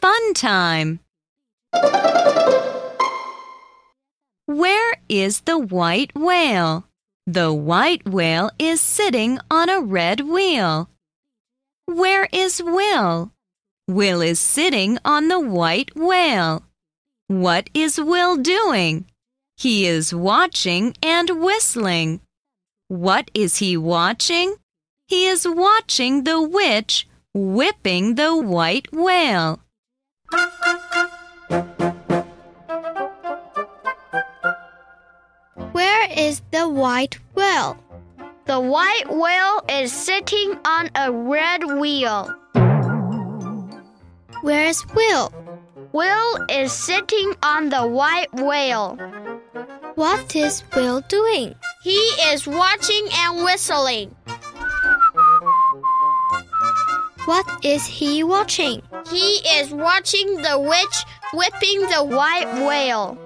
fun time. Where is the white whale? The white whale is sitting on a red wheel. Where is Will? Will is sitting on the white whale. What is Will doing? He is watching and whistling. What is he watching? He is watching the witch whipping the white whale. Where is the white whale? The white whale is sitting on a red wheel. Where's Will? Will is sitting on the white whale. What is Will doing? He is watching and whistling. What is he watching? He is watching the witch whipping the white whale.